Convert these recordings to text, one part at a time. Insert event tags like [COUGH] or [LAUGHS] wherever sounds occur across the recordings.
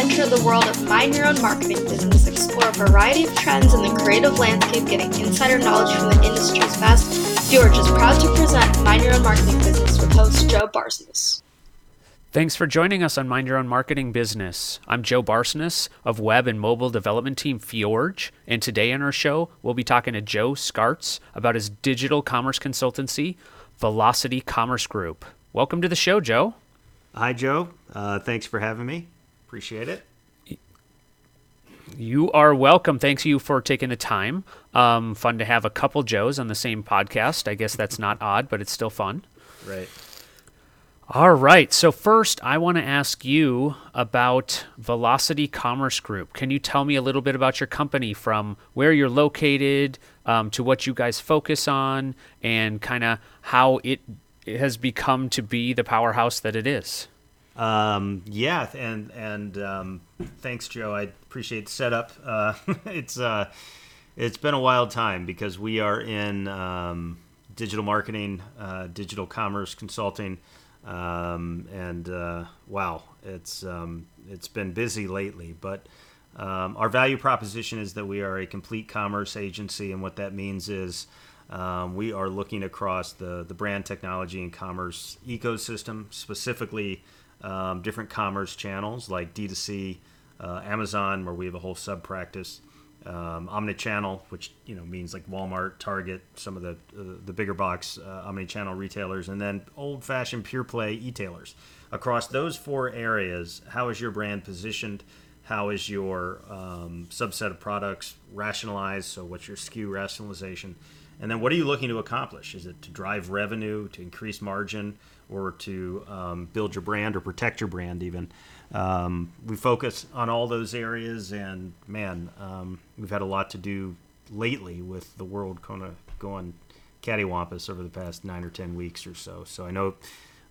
enter the world of mind your own marketing business, explore a variety of trends in the creative landscape, getting insider knowledge from the industry's best. Fjorge is proud to present Mind Your Own Marketing Business with host Joe Barsness. Thanks for joining us on Mind Your Own Marketing Business. I'm Joe Barsness of web and mobile development team Fjorge, and today on our show, we'll be talking to Joe Skarts about his digital commerce consultancy, Velocity Commerce Group. Welcome to the show, Joe. Hi, Joe. Uh, thanks for having me. Appreciate it. You are welcome. Thanks you for taking the time. Um, fun to have a couple Joes on the same podcast. I guess that's not odd, but it's still fun. Right. All right. So, first, I want to ask you about Velocity Commerce Group. Can you tell me a little bit about your company from where you're located um, to what you guys focus on and kind of how it, it has become to be the powerhouse that it is? Um, yeah, and and um, thanks, Joe. I appreciate the setup. [LAUGHS] Uh, it's uh, it's been a wild time because we are in um, digital marketing, uh, digital commerce consulting, um, and uh, wow, it's um, it's been busy lately. But um, our value proposition is that we are a complete commerce agency, and what that means is. We are looking across the, the brand technology and commerce ecosystem, specifically um, different commerce channels like D2C, uh, Amazon, where we have a whole sub practice, um, omnichannel, which you know means like Walmart, Target, some of the uh, the bigger box uh, omnichannel retailers, and then old-fashioned pure play e-tailers. Across those four areas, how is your brand positioned? How is your um, subset of products rationalized? So, what's your SKU rationalization? And then, what are you looking to accomplish? Is it to drive revenue, to increase margin, or to um, build your brand or protect your brand, even? Um, we focus on all those areas, and man, um, we've had a lot to do lately with the world kind of going cattywampus over the past nine or ten weeks or so. So I know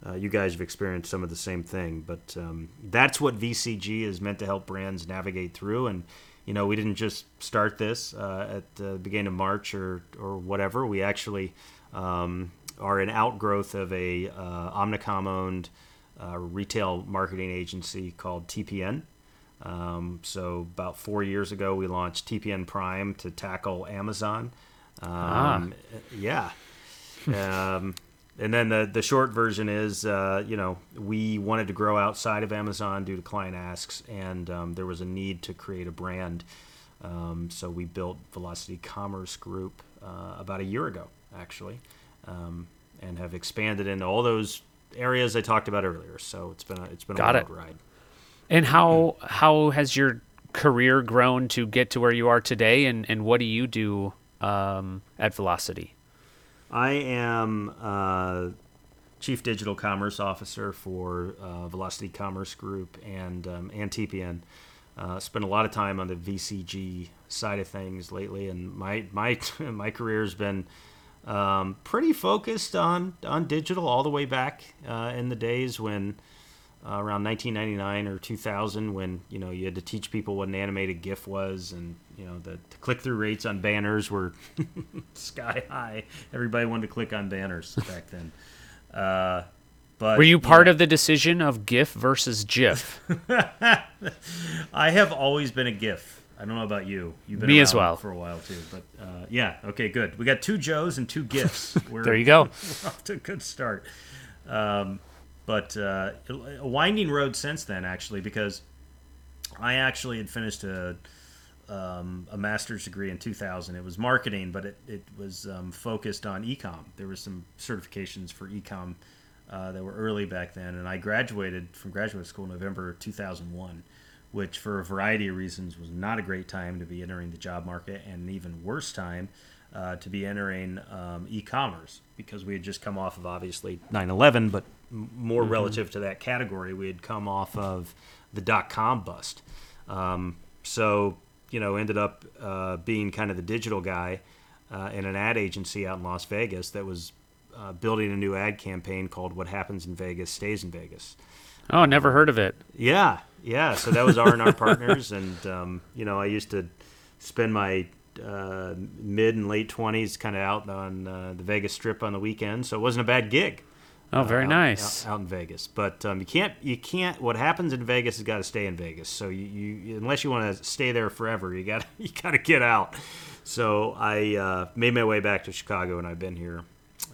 uh, you guys have experienced some of the same thing, but um, that's what VCG is meant to help brands navigate through. And you know, we didn't just start this uh, at the beginning of March or or whatever. We actually um, are an outgrowth of a uh, Omnicom owned uh, retail marketing agency called TPN. Um, so about four years ago, we launched TPN Prime to tackle Amazon. Um, ah. Yeah. um, and then the, the short version is, uh, you know, we wanted to grow outside of Amazon due to client asks, and um, there was a need to create a brand. Um, so we built Velocity Commerce Group uh, about a year ago, actually, um, and have expanded into all those areas I talked about earlier. So it's been a, it's been Got a wild it. ride. And how how has your career grown to get to where you are today? And and what do you do um, at Velocity? I am uh, chief digital commerce officer for uh, Velocity Commerce Group and um, and TPN. Uh, spent a lot of time on the VCG side of things lately, and my my [LAUGHS] my career has been um, pretty focused on on digital all the way back uh, in the days when uh, around 1999 or 2000 when you know you had to teach people what an animated GIF was and you know the, the click through rates on banners were [LAUGHS] sky high. Everybody wanted to click on banners back then. Uh, but were you part of the decision of GIF versus GIF? [LAUGHS] I have always been a GIF I don't know about you. You've been me as well for a while too. But uh, yeah, okay, good. We got two Joes and two gifts. [LAUGHS] there you go. [LAUGHS] We're off to a good start. Um, but uh, a winding road since then, actually, because I actually had finished a um, a master's degree in 2000. It was marketing, but it, it was um, focused on ecom. There were some certifications for ecom uh, that were early back then, and I graduated from graduate school in November 2001 which for a variety of reasons was not a great time to be entering the job market and an even worse time uh, to be entering um, e-commerce because we had just come off of obviously 9-11 but more mm-hmm. relative to that category we had come off of the dot-com bust. Um, so you know ended up uh, being kind of the digital guy uh, in an ad agency out in las vegas that was uh, building a new ad campaign called what happens in vegas stays in vegas. Oh never heard of it. Yeah yeah, so that was R and R Partners, [LAUGHS] and um, you know I used to spend my uh, mid and late twenties kind of out on uh, the Vegas Strip on the weekend, so it wasn't a bad gig. Oh, very out- nice. Out, out in Vegas, but um, you can't. You can't. What happens in Vegas has got to stay in Vegas. So you, you unless you want to stay there forever, you got [LAUGHS] you got to get out. So I uh, made my way back to Chicago, and I've been here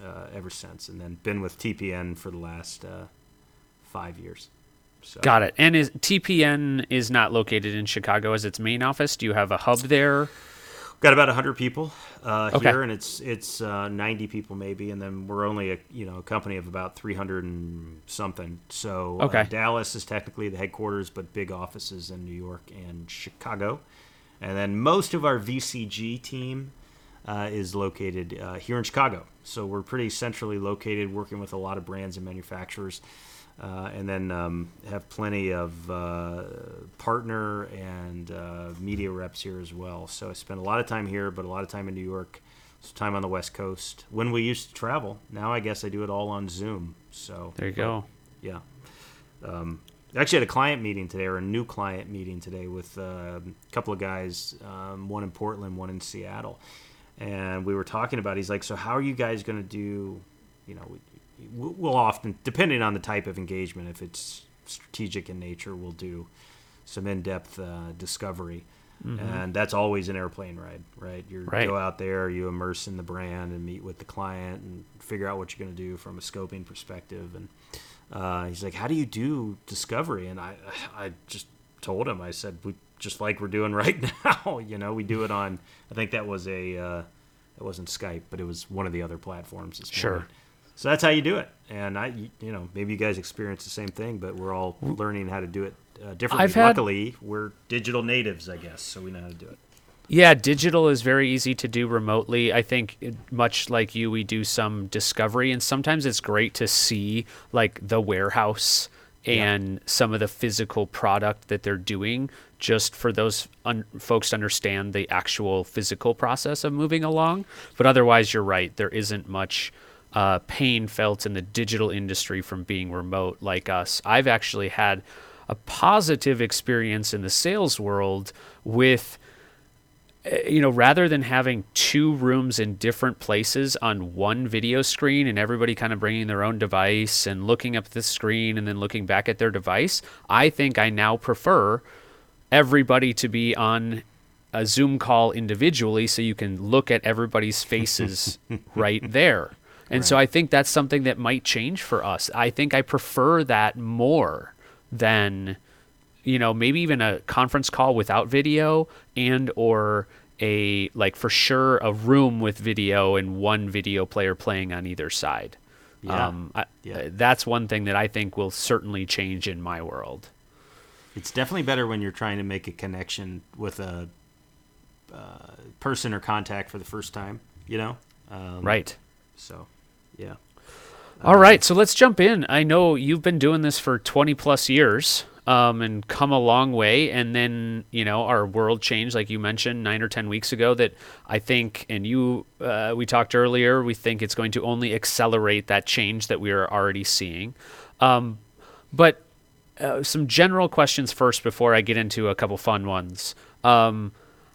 uh, ever since, and then been with TPN for the last uh, five years. So. Got it. And is TPN is not located in Chicago as its main office? Do you have a hub there? Got about 100 people uh, Okay. here, and it's it's uh, 90 people maybe, and then we're only a you know a company of about 300 and something. So uh, Dallas is technically the headquarters, but big offices in New York and Chicago, and then most of our VCG team uh, is located uh, here in Chicago. So we're pretty centrally located, working with a lot of brands and manufacturers. Uh, and then um, have plenty of uh, partner and uh, media reps here as well. So I spend a lot of time here, but a lot of time in New York, some time on the West Coast. When we used to travel, now I guess I do it all on Zoom. So There you go. yeah. Um, I actually had a client meeting today, or a new client meeting today, with uh, a couple of guys, um, one in Portland, one in Seattle, and we were talking about. He's like, "So how are you guys going to do? You know, we'll often, depending on the type of engagement, if it's strategic in nature, we'll do some in-depth uh, discovery." And that's always an airplane ride, right? You Right. go out there, you immerse in the brand, and meet with the client, and figure out what you're going to do from a scoping perspective. And uh, he's like, "How do you do discovery?" And I, [SIGHS] I just told him, I said, "We just like we're doing [LAUGHS] right now. [LAUGHS] you know, we do it on. I think that was a, uh, it wasn't Skype, but it was one of the other platforms. Sure. morning. So that's how you do it. And I, you know, maybe you guys experience the same thing, but we're all learning how to do it uh, differently. I've had- Luckily, we're digital natives, I guess, so we know how to do it. Yeah, digital is very easy to do remotely. I think it- much like you, we do some discovery, and sometimes it's great to see like the warehouse and some of the physical product that they're doing, just for those un- folks to understand the actual physical process of moving along. But otherwise, you're right. There isn't much uh, pain felt in the digital industry from being remote like us. I've actually had a positive experience in the sales world with you know, rather than having two rooms in different places on one video screen and everybody kind of bringing their own device and looking up at the screen and then looking back at their device, I think I now prefer everybody to be on a Zoom call individually so you can look at everybody's faces [LAUGHS] right there. And so I think that's something that might change for us. I think I prefer that more than you know maybe even a conference call without video and or a like for sure a room with video and one video player playing on either side Yeah. um, I, Yeah. that's one thing that i think will certainly change in my world It's definitely better when you're trying to make a connection with a uh, person or contact for the first time, you know? Um, right So, yeah. All right, so let's jump in. I know you've been doing this for 20 plus years um, and come a long way. And then, you know, our world changed, like you mentioned, nine or 10 weeks ago, that I think, and you, uh, we talked earlier, we think it's going to only accelerate that change that we are already seeing. Um, but uh, some general questions first before I get into a couple fun ones. Um,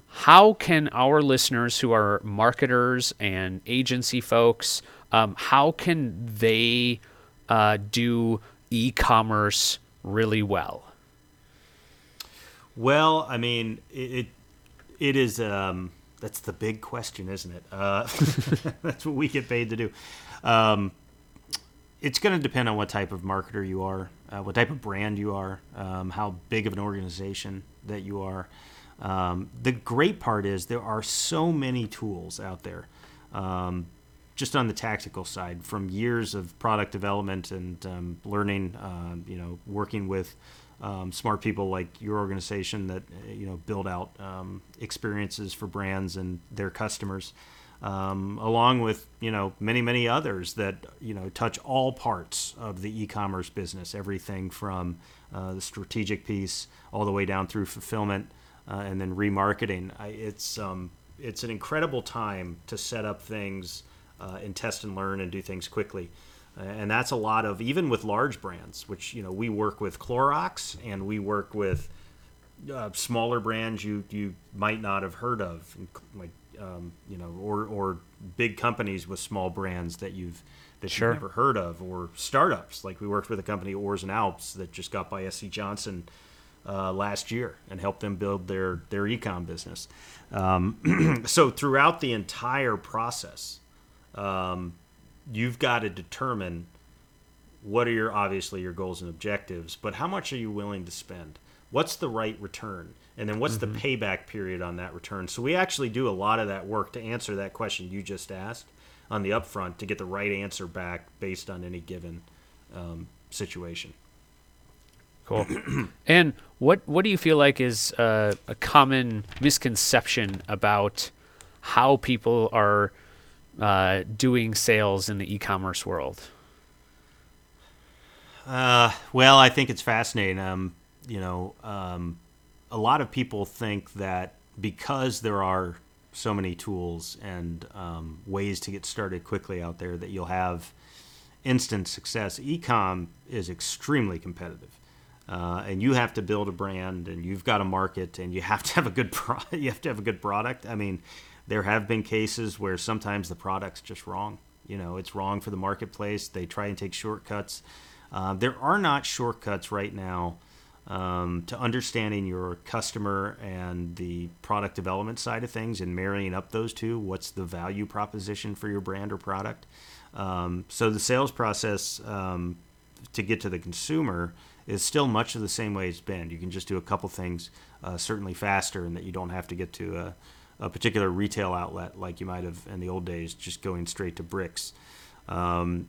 how can our listeners who are marketers and agency folks um, how can they uh, do e-commerce really well Well, I mean, it it, is. Um, that's the big question, isn't it? Uh, [LAUGHS] that's what we get paid to do. Um, it's going to depend on what type of marketer you are, uh, what type of brand you are, um, how big of an organization that you are. Um, the great part is there are so many tools out there. Um, just on the tactical side, from years of product development and um, learning, uh, you know, working with um, smart people like your organization that uh, you know build out um, experiences for brands and their customers, um, along with you know many many others that you know touch all parts of the e-commerce business, everything from uh, the strategic piece all the way down through fulfillment uh, and then remarketing. I, it's um, it's an incredible time to set up things uh, and test and learn and do things quickly. Uh, and that's a lot of even with large brands, which you know we work with Clorox and we work with uh, smaller brands you you might not have heard of, like um, you know, or or big companies with small brands that you've that Sure. you've never heard of, or startups like we worked with a company Oars and Alps that just got by SC Johnson uh, last year and helped them build their their ecom business. Um, [CLEARS THROAT] so throughout the entire process, um, you've got to determine what are your obviously your goals and objectives, but how much are you willing to spend? What's the right return? And then what's the payback period on that return? So we actually do a lot of that work to answer that question you just asked on the upfront to get the right answer back based on any given um, situation. Cool. [CLEARS THROAT] and what what do you feel like is uh, a common misconception about how people are uh, doing sales in the e-commerce world? Uh, well, I think it's fascinating. Um, you know, um, a lot of people think that because there are so many tools and um, ways to get started quickly out there, that you'll have instant success. Ecom is extremely competitive, uh, and you have to build a brand, and you've got a market, and you have to have a good [LAUGHS] pro- you have to have a good product. I mean, there have been cases where sometimes the product's just wrong. You know, it's wrong for the marketplace. They try and take shortcuts. Uh, there are not shortcuts right now um, to understanding your customer and the product development side of things and marrying up those two. What's the value proposition for your brand or product? Um, so the sales process um, to get to the consumer is still much of the same way it's been. You can just do a couple things uh, certainly faster, and that you don't have to get to a, a particular retail outlet like you might have in the old days, just going straight to bricks. Um,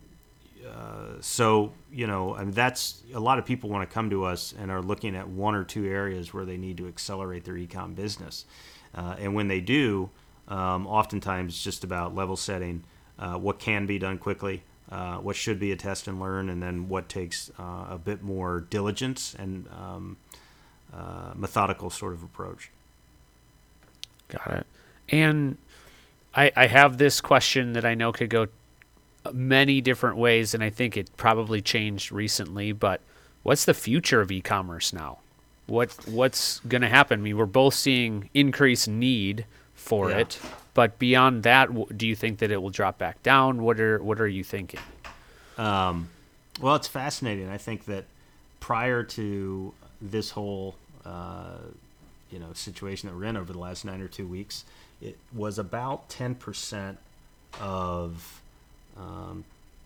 uh, so you know, I mean, that's a lot of people want to come to us and are looking at one or two areas where they need to accelerate their ecom business, uh, and when they do, um, oftentimes just about level setting, uh, what can be done quickly, uh, what should be a test and learn, and then what takes uh, a bit more diligence and um, uh, methodical sort of approach. Got it. And I, I have this question that I know could go many different ways, and I think it probably changed recently. But what's the future of e-commerce now? What what's going to happen? I mean, we're both seeing increased need for Yeah. it, but beyond that, do you think that it will drop back down? What are what are you thinking? Um, well, it's fascinating. I think that prior to this whole uh, you know situation that we're in over the last nine or two weeks, it was about ten percent of um,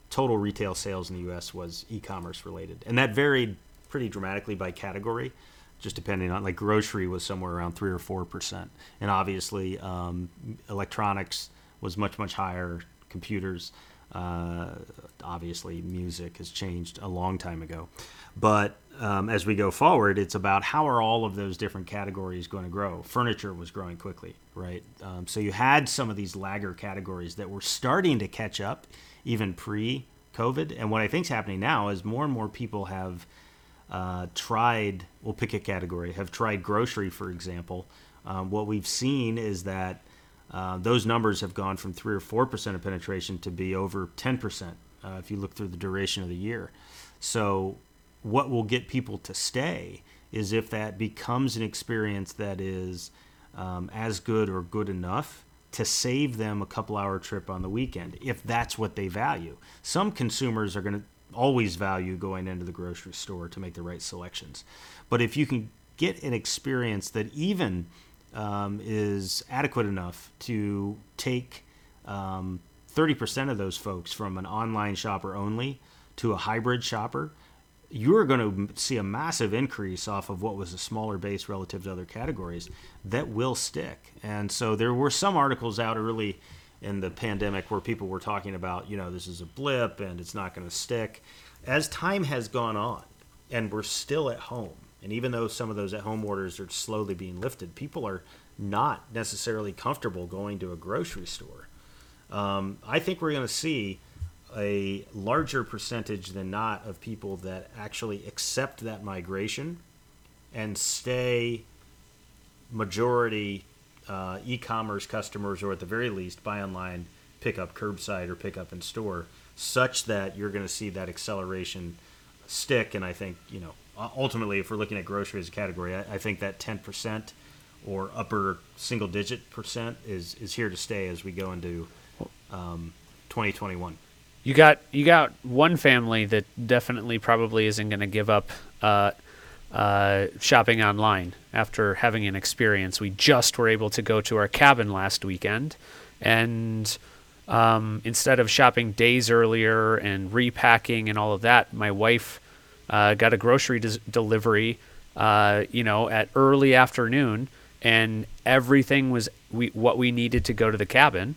total retail sales in the U.S. was e-commerce related, and that varied pretty dramatically by category, just depending on like grocery was somewhere around three or four percent, and obviously um, electronics was much much higher. Computers, uh, obviously, music has changed a long time ago, but um, as we go forward, it's about how are all of those different categories going to grow. Furniture was growing quickly, right? Um, so you had some of these lagger categories that were starting to catch up, even pre-COVID. And what I think is happening now is more and more people have uh, tried. We'll pick a category. Have tried grocery, for example. Um, what we've seen is that uh, those numbers have gone from three or four percent of penetration to be over ten percent uh, if you look through the duration of the year. So what will get people to stay is if that becomes an experience that is um, as good or good enough to save them a couple hour trip on the weekend if that's what they value. Some consumers are going to always value going into the grocery store to make the right selections. But if you can get an experience that even um, is adequate enough to take um, 30% of those folks from an online shopper only to a hybrid shopper, you're going to see a massive increase off of what was a smaller base relative to other categories that will stick. And so there were some articles out early in the pandemic where people were talking about, you know, this is a blip and it's not going to stick. As time has gone on and we're still at home, and even though some of those at home orders are slowly being lifted, people are not necessarily comfortable going to a grocery store. Um, I think we're going to see a larger percentage than not of people that actually accept that migration and stay majority uh, e-commerce customers or at the very least buy online pick up curbside or pick up in store such that you're going to see that acceleration stick and i think you know ultimately if we're looking at grocery as a category i, I think that 10% or upper single digit percent is is here to stay as we go into um, 2021 you got you got one family that definitely probably isn't going to give up uh, uh, shopping online after having an experience. We just were able to go to our cabin last weekend, and um, instead of shopping days earlier and repacking and all of that, my wife uh, got a grocery des- delivery, uh, you know, at early afternoon, and everything was we what we needed to go to the cabin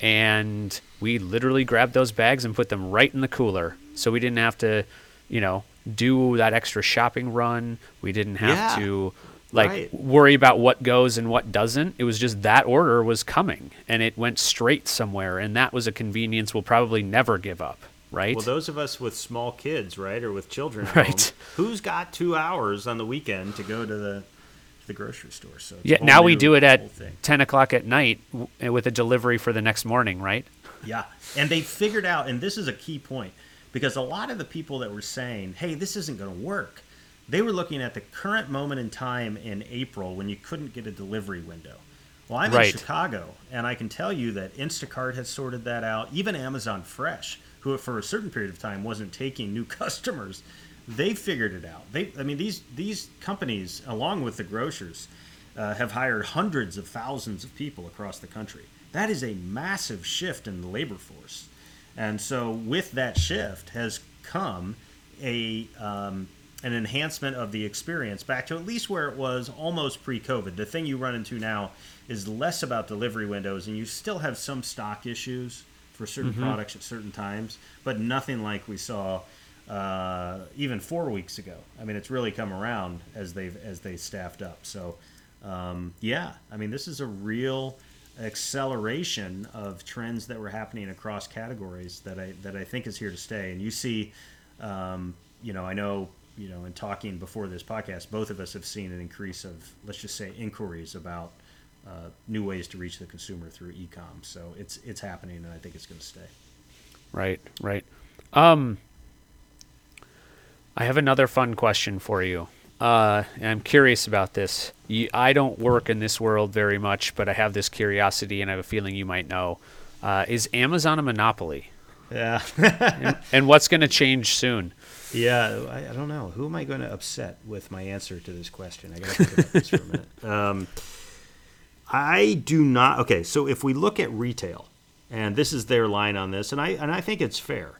and we literally grabbed those bags and put them right in the cooler. So we didn't have to you know do that extra shopping run. We didn't have Yeah, to like right. worry about what goes and what doesn't. It was just that order was coming and it went straight somewhere and that was a convenience we'll probably never give up right Well, those of us with small kids, right, or with children, Right. home, who's got two hours on the weekend to go to the to the grocery store? So yeah now we do it at 10 o'clock at night w- with a delivery for the next morning right Yeah, and they figured out, and this is a key point, because a lot of the people that were saying, "Hey, this isn't going to work," they were looking at the current moment in time in April when you couldn't get a delivery window. Well, I'm Right. in Chicago, and I can tell you that Instacart has sorted that out. Even Amazon Fresh, who for a certain period of time wasn't taking new [LAUGHS] customers, they figured it out. They, I mean, these these companies, along with the grocers, uh, have hired hundreds of thousands of people across the country. That is a massive shift in the labor force, and so with that shift has come a um, an enhancement of the experience back to at least where it was almost pre-COVID. The thing you run into now is less about delivery windows, and you still have some stock issues for certain products at certain times, but nothing like we saw uh, even four weeks ago. I mean, it's really come around as they've as they staffed up. So, um, yeah, I mean, this is a real acceleration of trends that were happening across categories that I that I think is here to stay. And you see, um, you know, I know, you know, in talking before this podcast, both of us have seen an increase of let's just say inquiries about uh, new ways to reach the consumer through e-com. So it's it's happening, and I think it's going to stay. Right, right. Um, I have another fun question for you. Uh, and I'm curious about this. You, I don't work in this world very much, but I have this curiosity, and I have a feeling you might know. Uh, is Amazon a monopoly? Yeah. And, and what's going to change soon? Yeah, I, I don't know. Who am I going to upset with my answer to this question? I got to think about this for a minute. [LAUGHS] Um, I do not. Okay, so if we look at retail, and this is their line on this, and I and I think it's fair.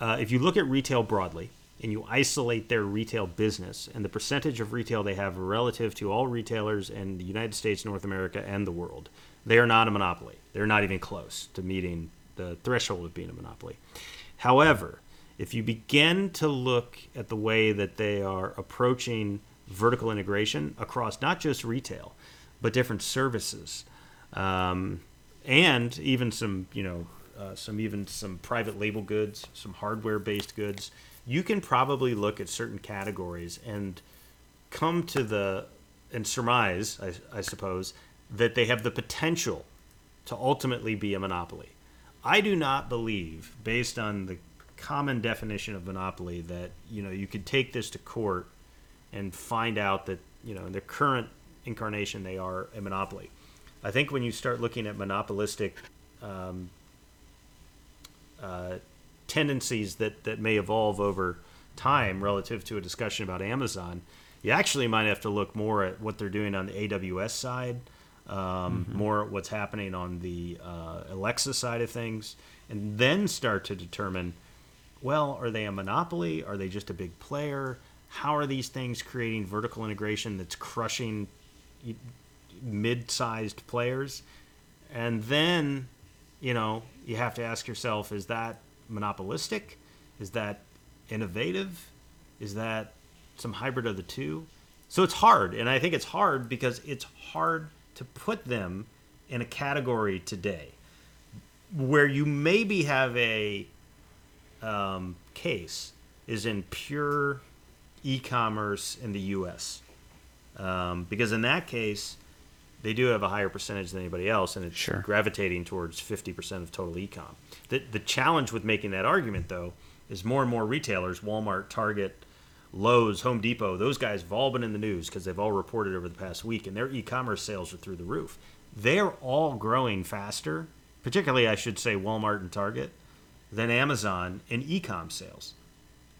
Uh, if you look at retail broadly and you isolate their retail business and the percentage of retail they have relative to all retailers in the United States, North America, and the world, they are not a monopoly. They're not even close to meeting the threshold of being a monopoly. However, if you begin to look at the way that they are approaching vertical integration across not just retail, but different services, um, and even some, you know, uh, some even some private label goods, some hardware-based goods, you can probably look at certain categories and come to the and surmise, I, I suppose, that they have the potential to ultimately be a monopoly. I do not believe, based on the common definition of monopoly, that you know you could take this to court and find out that you know in their current incarnation they are a monopoly. I think when you start looking at monopolistic um, uh, tendencies that, that may evolve over time relative to a discussion about Amazon, you actually might have to look more at what they're doing on the AWS side, um, more at what's happening on the uh, Alexa side of things, and then start to determine well, are they a monopoly? Are they just a big player? How are these things creating vertical integration that's crushing mid-sized players? And then, you know, you have to ask yourself: Is that monopolistic? Is that innovative? Is that some hybrid of the two? So it's hard, and I think it's hard because it's hard to put them in a category today where you maybe have a um, case is in pure e-commerce in the U.S. Um, because in that case, they do have a higher percentage than anybody else, and it's Sure. gravitating towards 50% of total e-com. The, the challenge with making that argument, though, is more and more retailers, Walmart, Target, Lowe's, Home Depot, those guys have all been in the news because they've all reported over the past week, and their e-commerce sales are through the roof. They're all growing faster, particularly, I should say, Walmart and Target, than Amazon in e-com sales.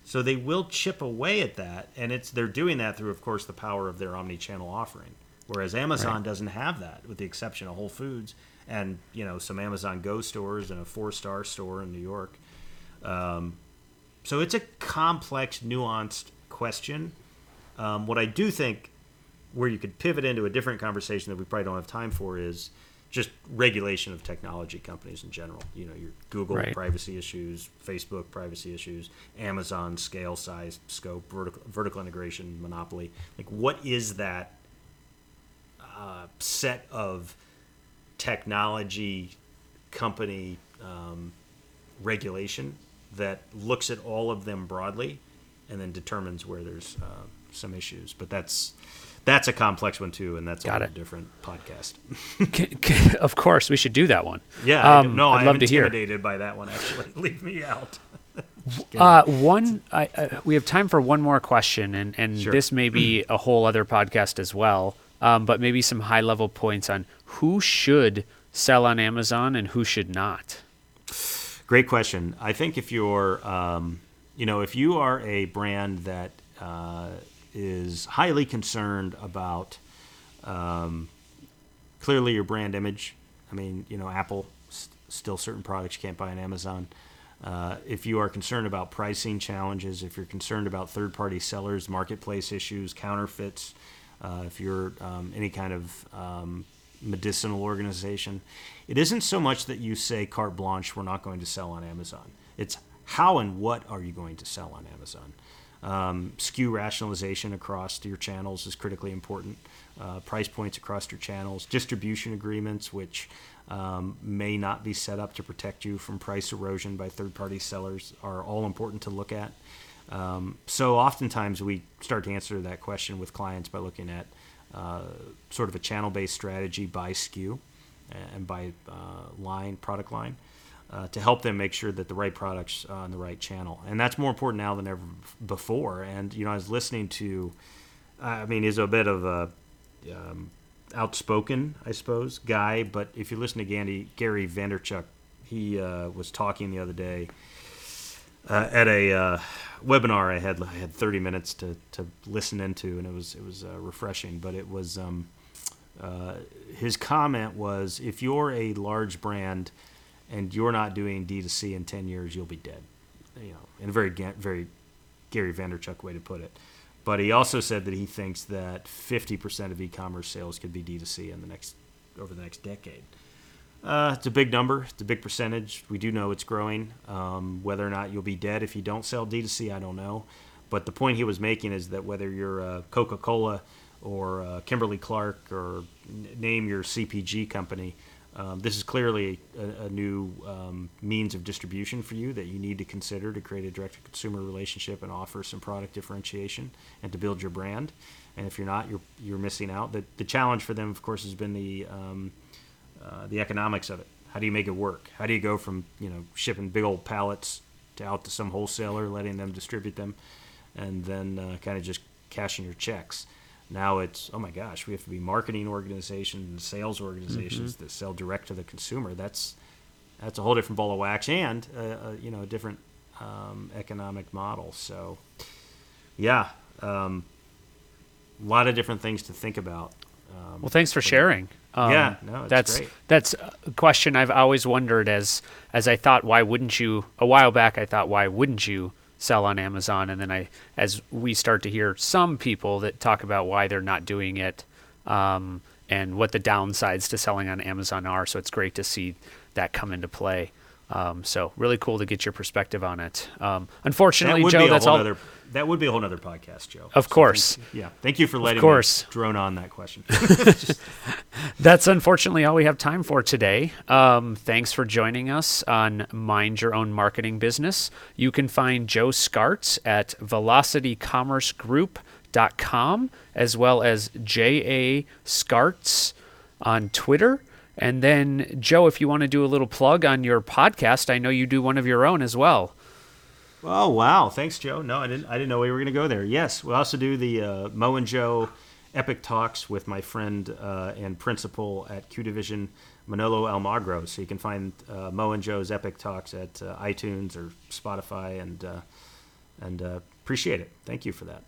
So they will chip away at that, and it's they're doing that through, of course, the power of their omni-channel offering. Whereas Amazon Right. doesn't have that, with the exception of Whole Foods and you know some Amazon Go stores and a four-star store in New York. Um, so it's a complex, nuanced question. Um, what I do think, where you could pivot into a different conversation that we probably don't have time for, is just regulation of technology companies in general. You know, your Google Right. privacy issues, Facebook privacy issues, Amazon scale, size, scope, vertical, vertical integration, monopoly. Like, what is that uh, set of technology company um, regulation that looks at all of them broadly and then determines where there's uh, some issues. But that's that's a complex one too, and that's Got a it. different podcast. [LAUGHS] Of course, we should do that one. Yeah, Um, no, I'd I'm love to hear. intimidated by that one. Actually, [LAUGHS] leave me out. Uh, one, I, uh, we have time for one more question, and, and Sure. this may be [CLEARS THROAT] a whole other podcast as well. Um, but maybe some high level points on who should sell on Amazon and who should not. Great question. I think if you're, um, you know, if you are a brand that uh, is highly concerned about um, clearly your brand image, I mean, you know, Apple, s- still certain products you can't buy on Amazon. Uh, if you are concerned about pricing challenges, if you're concerned about third party sellers, marketplace issues, counterfeits, uh, if you're um, any kind of um, medicinal organization, it isn't so much that you say carte blanche, we're not going to sell on Amazon. It's how and what are you going to sell on Amazon? Um, SKU rationalization across your channels is critically important. Uh, price points across your channels, distribution agreements, which um, may not be set up to protect you from price erosion by third party sellers, are all important to look at. Um, so, oftentimes, we start to answer that question with clients by looking at uh, sort of a channel based strategy by SKU and by uh, line, product line uh, to help them make sure that the right products are on the right channel. And that's more important now than ever before. And, you know, I was listening to, I mean, he's a bit of a um, outspoken, I suppose, guy. But if you listen to Gandhi, Gary Vaynerchuk, he uh, was talking the other day uh, at a uh, webinar I had. I had 30 minutes to, to listen into, and it was it was uh, refreshing. But it was um, uh, his comment was, if you're a large brand and you're not doing D2C in 10 years, you'll be dead. You know, in a very very Gary Vaynerchuk way to put it. But he also said that he thinks that 50% of e-commerce sales could be D2C in the next over the next decade. Uh, it's a big number. It's a big percentage. We do know it's growing. Um, whether or not you'll be dead if you don't sell D2C, I don't know. But the point he was making is that whether you're uh, Coca-Cola or uh, Kimberly Clark or name your CPG company, um, this is clearly a, a new um, means of distribution for you that you need to consider to create a direct-to-consumer relationship and offer some product differentiation and to build your brand. And if you're not, you're you're missing out. The the challenge for them, of course, has been the um, uh, the economics of it. How do you make it work? How do you go from you know shipping big old pallets to out to some wholesaler, letting them distribute them, and then uh, kind of just cashing your checks? Now it's oh my gosh, we have to be marketing organizations and sales organizations that sell direct to the consumer. That's that's a whole different ball of wax and uh, you know a different um, economic model. So yeah, um, a lot of different things to think about. Um, Well, thanks for sharing. Um, Yeah, no, it's that's great. that's a question I've always wondered. As as I thought, why wouldn't you? A while back, I thought, why wouldn't you sell on Amazon? And then I, as we start to hear some people that talk about why they're not doing it, um, and what the downsides to selling on Amazon are. So it's great to see that come into play. Um, so really cool to get your perspective on it. Um, unfortunately, that Joe, that's all. Other, that would be a whole other podcast, Joe. Of So course. thank- yeah. Thank you for letting of course. me drone on that question. [LAUGHS] [LAUGHS] That's unfortunately all we have time for today. Um, thanks for joining us on Mind Your Own Marketing Business. You can find Joe Skarts at velocitycommercegroup.com as well as J.A. Skarts on Twitter. And then, Joe, if you want to do a little plug on your podcast, I know you do one of your own as well. oh wow, thanks, Joe. No, I didn't. I didn't know we were going to go there. Yes, we also do the uh, Mo and Joe Epic Talks with my friend uh, and principal at Q Division, Manolo Almagro. So you can find uh, Mo and Joe's Epic Talks at uh, iTunes or Spotify, and uh, and uh, appreciate it. Thank you for that.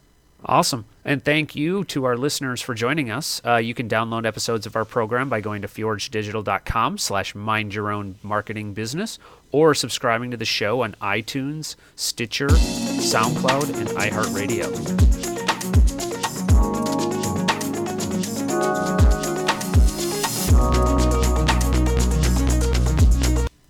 Awesome. And thank you to our listeners for joining us. Uh, you can download episodes of our program by going to fjorgedigital.com slash mind your own marketing business or subscribing to the show on iTunes, Stitcher, SoundCloud, and iHeartRadio.